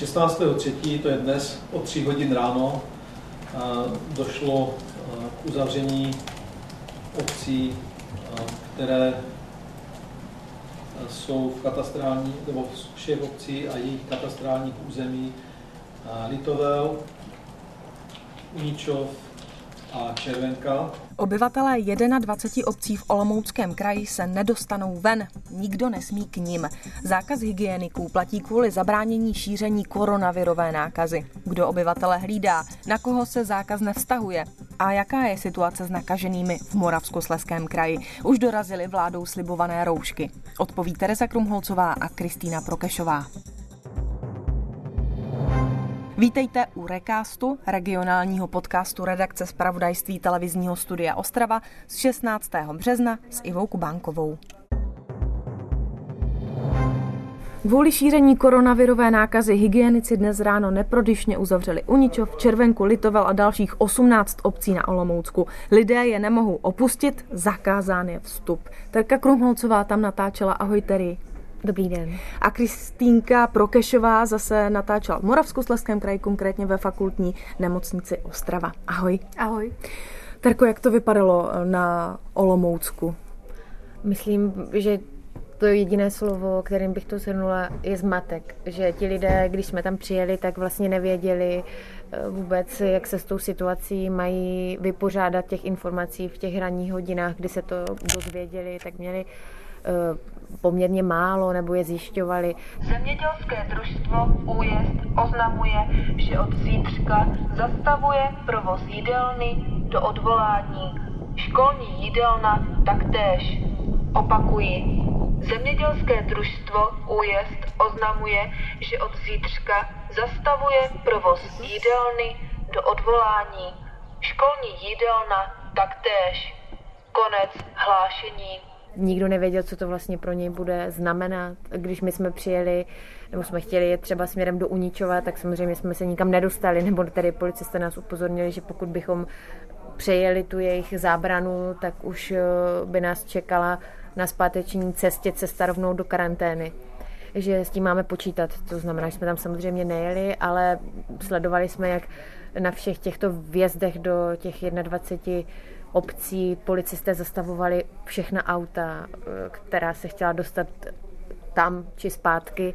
16.3., to je dnes o 3 hodin ráno, došlo k uzavření obcí, které jsou v katastrální, nebo všech obcí a jejich katastrálních území Litovel, Uničov a Červenka. Obyvatelé 21 obcí v Olomouckém kraji se nedostanou ven. Nikdo nesmí k ním. Zákaz hygieniků platí kvůli zabránění šíření koronavirové nákazy. Kdo obyvatele hlídá? Na koho se zákaz nevztahuje? A jaká je situace s nakaženými v Moravskosleském kraji? Už dorazily vládou slibované roušky. Odpoví Teresa Krumholcová a Kristýna Prokešová. Vítejte u Recastu, regionálního podcastu redakce zpravodajství televizního studia Ostrava z 16. března s Ivou Kubánkovou. Kvůli šíření koronavirové nákazy hygienici dnes ráno neprodyšně uzavřeli Uničov, Červenku, Litovel a dalších 18 obcí na Olomoucku. Lidé je nemohou opustit, zakázán je vstup. Terka Krumholcová tam natáčela. Ahoj Terry. Dobrý den. A Kristýnka Prokešová zase natáčela v Moravskoslezském kraji, konkrétně ve fakultní nemocnici Ostrava. Ahoj. Ahoj. Terko, jak to vypadalo na Olomoucku? Myslím, že to jediné slovo, kterým bych to shrnula, je zmatek. Že ti lidé, když jsme tam přijeli, tak vlastně nevěděli eh, vůbec, jak se s tou situací mají vypořádat těch informací v těch ranních hodinách, kdy se to dozvěděli, tak měli Eh, poměrně málo nebo je zjišťovali. Zemědělské družstvo Újezd oznamuje, že od zítřka zastavuje provoz jídelny do odvolání. Školní jídelna taktéž. Opakuji. Zemědělské družstvo Újezd oznamuje, že od zítřka zastavuje provoz jídelny do odvolání. Školní jídelna taktéž. Konec hlášení nikdo nevěděl, co to vlastně pro něj bude znamenat. Když my jsme přijeli, nebo jsme chtěli jet třeba směrem do Uničova, tak samozřejmě jsme se nikam nedostali, nebo tady policisté nás upozornili, že pokud bychom přejeli tu jejich zábranu, tak už eh, by nás čekala na zpáteční cestě cesta rovnou do karantény že s tím máme počítat. To znamená, že jsme tam samozřejmě nejeli, ale sledovali jsme, jak na všech těchto vjezdech do těch 21 obcí policisté zastavovali všechna auta, která se chtěla dostat tam či zpátky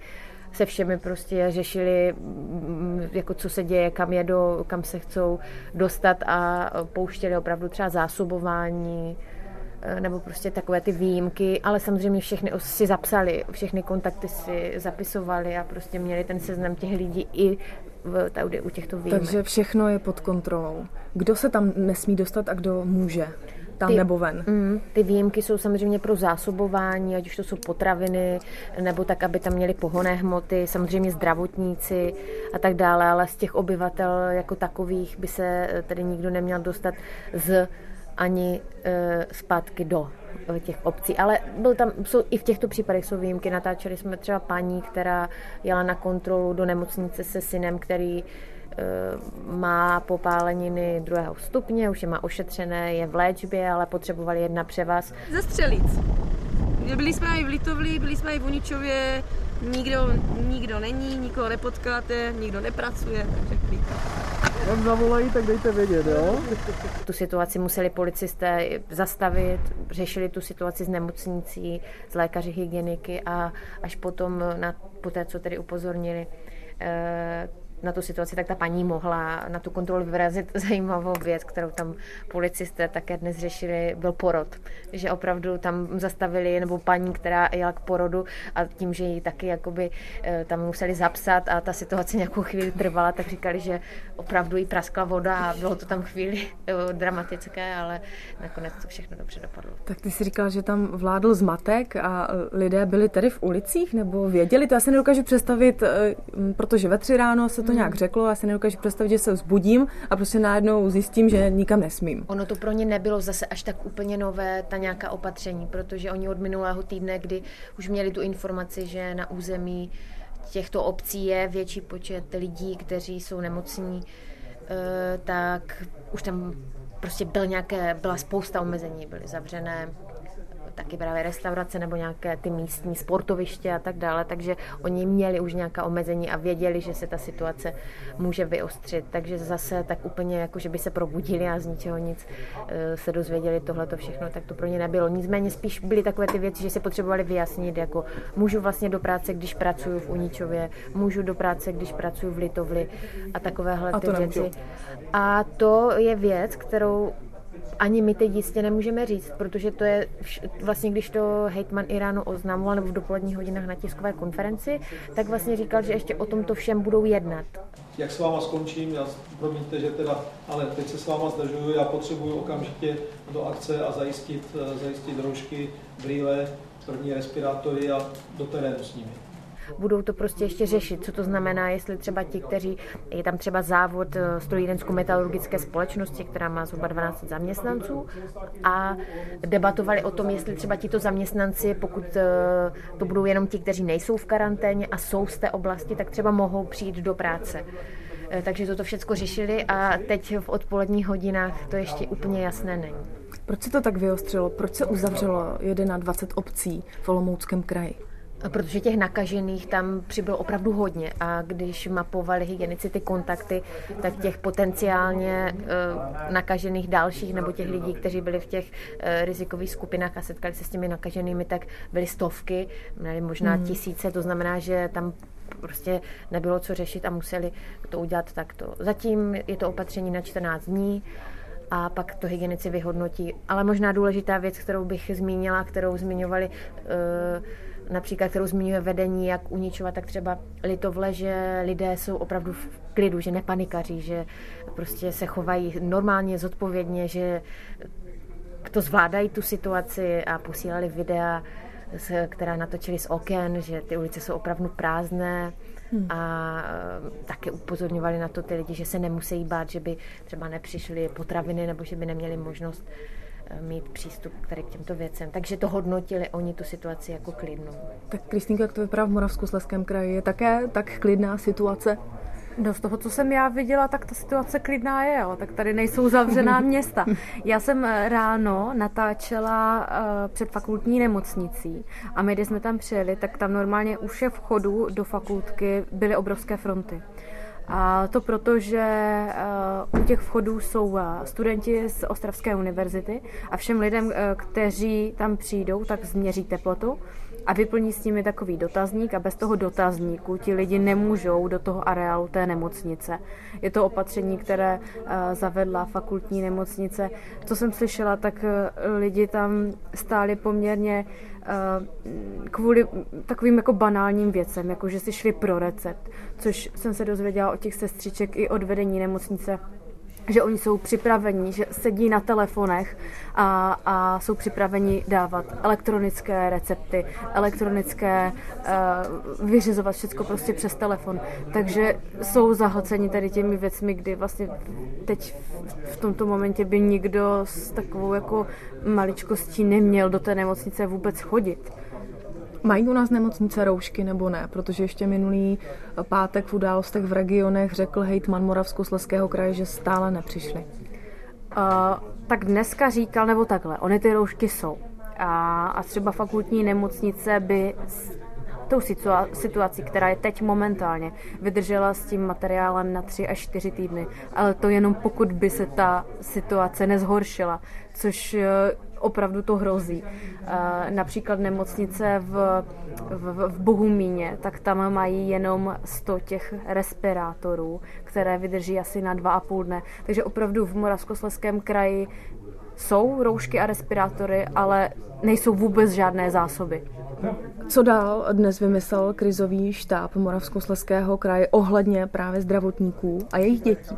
se všemi prostě řešili, mm, jako co se děje, kam jedou, kam se chcou dostat a pouštěli opravdu třeba zásobování, nebo prostě takové ty výjimky, ale samozřejmě všechny si zapsali, všechny kontakty si zapisovali a prostě měli ten seznam těch lidí i v, tady, u těchto výjimek. Takže všechno je pod kontrolou. Kdo se tam nesmí dostat a kdo může? tam ty, nebo ven. Mm, ty výjimky jsou samozřejmě pro zásobování, ať už to jsou potraviny, nebo tak, aby tam měli pohonné hmoty, samozřejmě zdravotníci a tak dále, ale z těch obyvatel jako takových by se tedy nikdo neměl dostat z ani e, zpátky do těch obcí. Ale byl tam, jsou, i v těchto případech jsou výjimky. Natáčeli jsme třeba paní, která jela na kontrolu do nemocnice se synem, který e, má popáleniny druhého stupně, už je má ošetřené, je v léčbě, ale potřebovali jedna převaz. Ze Střelic. Byli jsme i v Litovli, byli jsme i v Uničově, nikdo, nikdo není, nikoho nepotkáte, nikdo nepracuje, takže klid. Jak zavolají, tak dejte vědět, jo? Tu situaci museli policisté zastavit, řešili tu situaci s nemocnicí, s lékaři hygieniky a až potom, na, po té, co tedy upozornili, eh, na tu situaci, tak ta paní mohla na tu kontrolu vyrazit zajímavou věc, kterou tam policisté také dnes řešili, byl porod. Že opravdu tam zastavili, nebo paní, která jela k porodu a tím, že ji taky jakoby eh, tam museli zapsat a ta situace nějakou chvíli trvala, tak říkali, že opravdu jí praskla voda a bylo to tam chvíli eh, dramatické, ale nakonec to všechno dobře dopadlo. Tak ty jsi říkal, že tam vládl zmatek a lidé byli tady v ulicích nebo věděli? To já se nedokážu představit, eh, protože ve tři ráno se to nějak řeklo, já si nedokážu představit, že se vzbudím a prostě najednou zjistím, že nikam nesmím. Ono to pro ně nebylo zase až tak úplně nové, ta nějaká opatření, protože oni od minulého týdne, kdy už měli tu informaci, že na území těchto obcí je větší počet lidí, kteří jsou nemocní, eh, tak už tam prostě byl nějaké, byla spousta omezení, byly zavřené taky právě restaurace nebo nějaké ty místní sportoviště a tak dále, takže oni měli už nějaká omezení a věděli, že se ta situace může vyostřit, takže zase tak úplně jako, že by se probudili a z ničeho nic eh, se dozvěděli tohle to všechno, tak to pro ně nebylo. Nicméně spíš byly takové ty věci, že si potřebovali vyjasnit, jako můžu vlastně do práce, když pracuji v Uničově, můžu do práce, když pracuji v Litovli a takovéhle a ty věci. A to je věc, kterou ani my teď jistě nemůžeme říct, protože to je vlastně, když to hejtman Iránu oznámoval nebo v dopoledních hodinách na tiskové konferenci, tak vlastně říkal, že ještě o tomto všem budou jednat. Jak s váma skončím, já promiňte, že teda, ale teď se s váma zdržuju, já potřebuju okamžitě do akce a zajistit, zajistit roušky, brýle, první respirátory a do terénu s nimi budou to prostě ještě řešit, co to znamená, jestli třeba ti, kteří, je tam třeba závod eh, strojírensko-metalurgické společnosti, která má zhruba 12 zaměstnanců a debatovali o tom, jestli třeba tito zaměstnanci, pokud eh, to budou jenom ti, kteří nejsou v karanténě a jsou z té oblasti, tak třeba mohou přijít do práce. Eh, takže toto všechno řešili a teď v odpoledních hodinách to ještě úplně jasné není. Proč se to tak vyostřilo? Proč se uzavřelo 21 obcí v Olomouckém kraji? Protože těch nakažených tam přibylo opravdu hodně a když mapovali hygienici ty kontakty, tak těch potenciálně uh, nakažených dalších nebo těch lidí, kteří byli v těch uh, rizikových skupinách a setkali se s těmi nakaženými, tak byly stovky, měli možná hmm. tisíce, to znamená, že tam prostě nebylo co řešit a museli to udělat takto. Zatím je to opatření na 14 dní a pak to hygienici vyhodnotí. Ale možná důležitá věc, kterou bych zmínila, kterou zmiňovali uh, například, kterou zmiňuje vedení, jak uničovat, tak třeba Litovle, že lidé jsou opravdu v klidu, že nepanikaří, že prostě se chovají normálně, zodpovědně, že to zvládají tu situaci a posílali videa, která natočili z oken, že ty ulice jsou opravdu prázdné hmm. a e, také upozorňovali na to ty lidi, že se nemusí bát, že by třeba nepřišly potraviny nebo že by neměli možnost mít přístup tady k těmto věcem. Takže to hodnotili oni tu situaci jako klidnou. Tak Kristýnka, jak to vypadá v Moravskoslezském kraji? Je také tak klidná situace? No z toho, co jsem já viděla, tak ta situace klidná je, jo. tak tady nejsou zavřená města. Já jsem eh, ráno natáčela uh, před fakultní nemocnicí a my, když jsme tam přijeli, tak tam normálně u všech vchodů do fakultky byly obrovské fronty. A to proto, že eh, u těch vchodů jsou eh, studenti z Ostravské univerzity a všem lidem, eh, kteří tam přijdou, tak změří teplotu a vyplní s nimi takový dotazník a bez toho dotazníku ti lidi nemůžou do toho areálu té nemocnice. Je to opatření, které zavedla fakultní nemocnice. Co jsem slyšela, tak lidi tam stáli poměrně Eh, kvůli takovým jako banálním věcem, jako že si šli pro recept, což jsem se dozvěděla od těch sestřiček i od vedení nemocnice, že oni jsou připraveni, že sedí na telefonech a, a jsou připraveni dávat elektronické recepty, elektronické, uh, vyřizovat všechno prostě přes telefon. Takže jsou zahlceni tady těmi věcmi, kdy vlastně teď v tomto momentě by nikdo s takovou jako maličkostí neměl do té nemocnice vůbec chodit. Mají u nás nemocnice roušky nebo ne? Protože ještě minulý pátek v událostech v regionech řekl hejtman Moravskosleského kraje, že stále nepřišli. Uh, tak dneska říkal, nebo takhle, ony ty roušky jsou. A, a třeba fakultní nemocnice by tou situací, která je teď momentálně, vydržela s tím materiálem na tři až čtyři týdny. Ale to jenom pokud by se ta situace nezhoršila, což opravdu to hrozí. Například nemocnice v, v, v Bohumíně, tak tam mají jenom 100 těch respirátorů, které vydrží asi na dva a půl dne. Takže opravdu v Moravskoslezském kraji jsou roušky a respirátory, ale nejsou vůbec žádné zásoby. Co dál dnes vymyslel krizový štáb Moravskoslezského kraje ohledně právě zdravotníků a jejich dětí?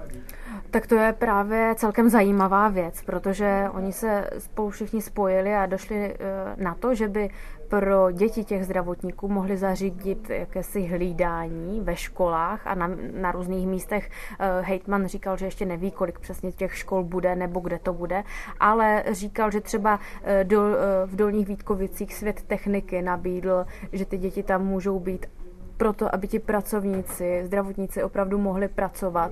Tak to je právě celkem zajímavá věc, protože oni se spolu všichni spojili a došli eh, na to, že by pro děti těch zdravotníků mohli zařídit jakési hlídání ve školách a na, na různých místech. Eh, hejtman říkal, že ještě neví, kolik přesně těch škol bude nebo kde to bude, ale říkal, že třeba eh, do, v Dolních Vítkovicích svět techniky nabídl, že ty děti tam můžou být proto, aby ti pracovníci, zdravotníci opravdu mohli pracovat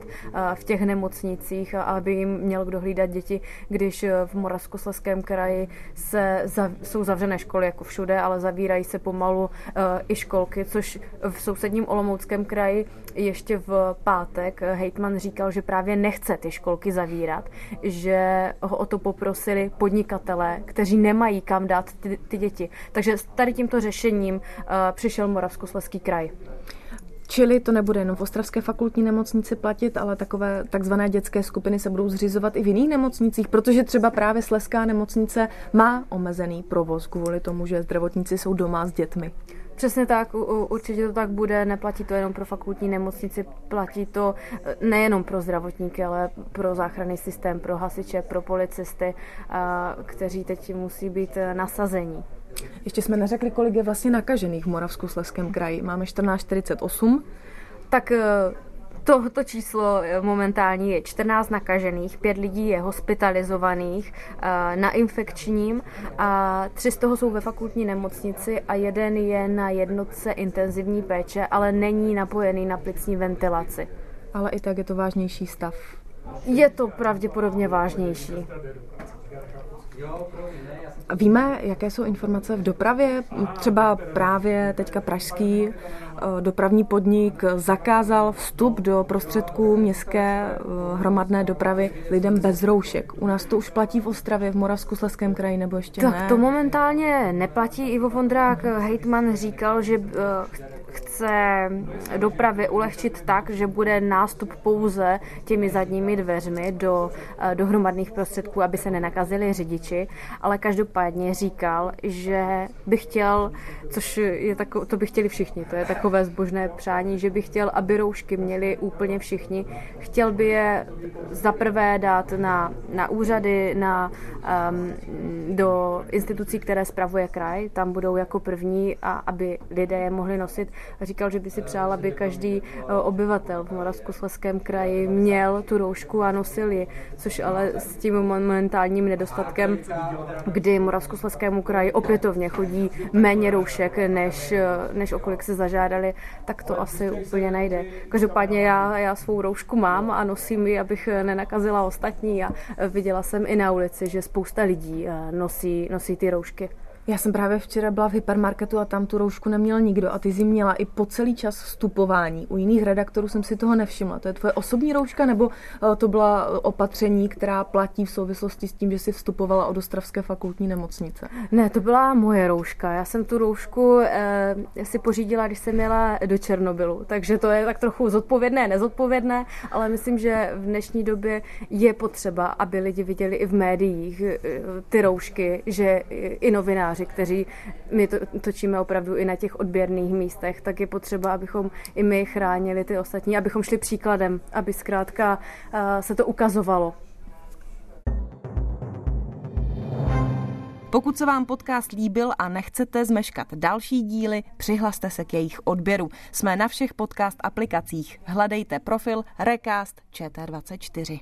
v těch nemocnicích a aby jim měl kdo hlídat děti, když v Moravskoslezském kraji se za, jsou zavřené školy jako všude, ale zavírají se pomalu i školky, což v sousedním Olomouckém kraji ještě v pátek hejtman říkal, že právě nechce ty školky zavírat, že ho o to poprosili podnikatelé, kteří nemají kam dát ty, ty děti. Takže tady tímto řešením přišel Moravskoslezský kraj. Čili to nebude jenom v Ostravské fakultní nemocnici platit, ale takové takzvané dětské skupiny se budou zřizovat i v jiných nemocnicích, protože třeba právě Sleská nemocnice má omezený provoz kvůli tomu, že zdravotníci jsou doma s dětmi. Přesně tak, určitě to tak bude, neplatí to jenom pro fakultní nemocnici, platí to eh, nejenom pro zdravotníky, ale pro záchranný systém, pro hasiče, pro policisty, kteří teď musí být eh, nasazení. Ještě jsme neřekli, kolik je vlastně nakažených v Moravskoslezském kraji. Máme 1448. Tak eh, Tohoto číslo eh, momentální je 14 nakažených, 5 lidí je hospitalizovaných eh, na infekčním a tři z toho jsou ve fakultní nemocnici a jeden je na jednotce intenzivní péče, ale není napojený na plicní ventilaci. Ale i tak je to vážnější stav. Je to pravděpodobně vážnější. Víme, jaké jsou informace v dopravě? Třeba právě teďka pražský dopravní podnik zakázal vstup do prostředků městské eh, hromadné dopravy lidem bez roušek. U nás to už platí v Ostravě, v Moravskoslezském kraji, nebo ještě tak ne? to momentálně neplatí. Ivo Vondrák, hejtman, říkal, že eh, chce dopravě ulehčit tak, že bude nástup pouze těmi zadními dveřmi do, eh, do hromadných prostředků, aby se nenakazili řidiči, ale každopádně říkal, že by chtěl, což je tako, to by chtěli všichni, to je takové zbožné přání, že by chtěl, aby roušky měli úplně všichni. Chtěl by je zaprvé dát na, na úřady, na, um, do institucí, které spravuje kraj, tam budou jako první a aby lidé je mohli nosit říkal, že by si přál, aby každý eh, obyvatel v Moravskoslezském kraji měl tu roušku a nosil ji, což ale s tím momentálním nedostatkem, kdy Moravskoslezskému kraji opětovně chodí méně roušek, než, eh, než okolik se zažádali, tak to asi úplně nejde. Každopádně já, já svou roušku mám a nosím ji, abych nenakazila ostatní a viděla jsem i na ulici, že spousta lidí eh, nosí, nosí ty roušky. Já jsem právě včera byla v hypermarketu a tam tu roušku neměl nikdo a ty jsi měla i po celý čas vstupování. U jiných redaktorů jsem si toho nevšimla. To je tvoje osobní rouška nebo eh, to byla eh, opatření, která platí v souvislosti s tím, že jsi vstupovala od Ostravské fakultní nemocnice? Ne, to byla moje rouška. Já jsem tu roušku eh, si pořídila, když jsem měla do Černobylu. Takže to je tak trochu zodpovědné, nezodpovědné, ale myslím, že v dnešní době je potřeba, aby lidi viděli i v médiích eh, ty roušky, že i novináři novináři, kteří my to, točíme opravdu i na těch odběrných místech, tak je potřeba, abychom i my chránili ty ostatní, abychom šli příkladem, aby zkrátka uh, se to ukazovalo. Pokud se vám podcast líbil a nechcete zmeškat další díly, přihlaste se k jejich odběru. Jsme na všech podcast aplikacích. Hledejte profil Recast ČT24.